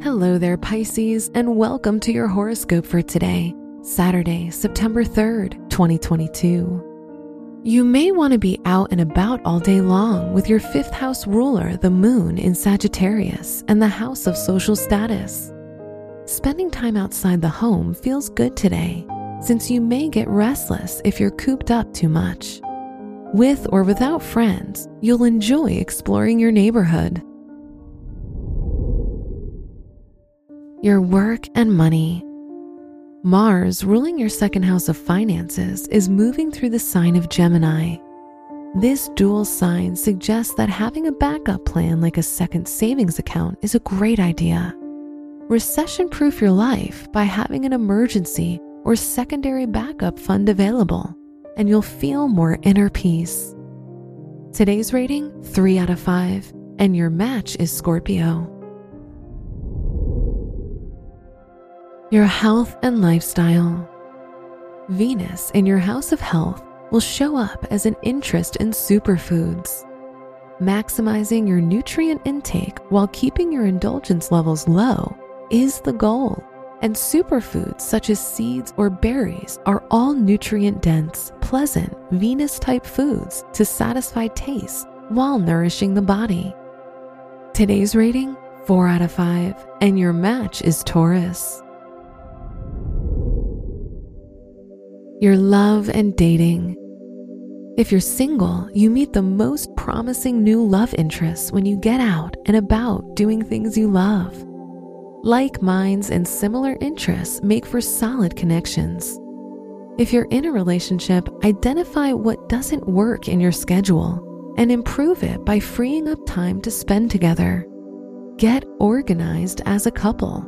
Hello there, Pisces, and welcome to your horoscope for today, Saturday, September 3rd, 2022. You may want to be out and about all day long with your fifth house ruler, the moon, in Sagittarius and the house of social status. Spending time outside the home feels good today, since you may get restless if you're cooped up too much. With or without friends, you'll enjoy exploring your neighborhood. Your work and money. Mars, ruling your second house of finances, is moving through the sign of Gemini. This dual sign suggests that having a backup plan like a second savings account is a great idea. Recession proof your life by having an emergency or secondary backup fund available, and you'll feel more inner peace. Today's rating 3 out of 5, and your match is Scorpio. Your health and lifestyle. Venus in your house of health will show up as an interest in superfoods. Maximizing your nutrient intake while keeping your indulgence levels low is the goal. And superfoods such as seeds or berries are all nutrient dense, pleasant, Venus type foods to satisfy taste while nourishing the body. Today's rating 4 out of 5, and your match is Taurus. Your love and dating. If you're single, you meet the most promising new love interests when you get out and about doing things you love. Like minds and similar interests make for solid connections. If you're in a relationship, identify what doesn't work in your schedule and improve it by freeing up time to spend together. Get organized as a couple.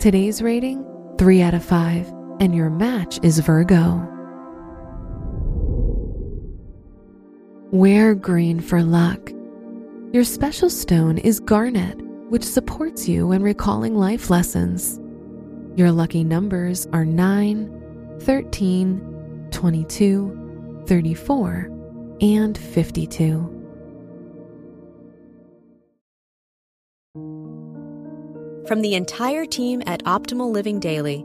Today's rating 3 out of 5 and your match is Virgo. Wear green for luck. Your special stone is garnet, which supports you when recalling life lessons. Your lucky numbers are 9, 13, 22, 34, and 52. From the entire team at Optimal Living Daily,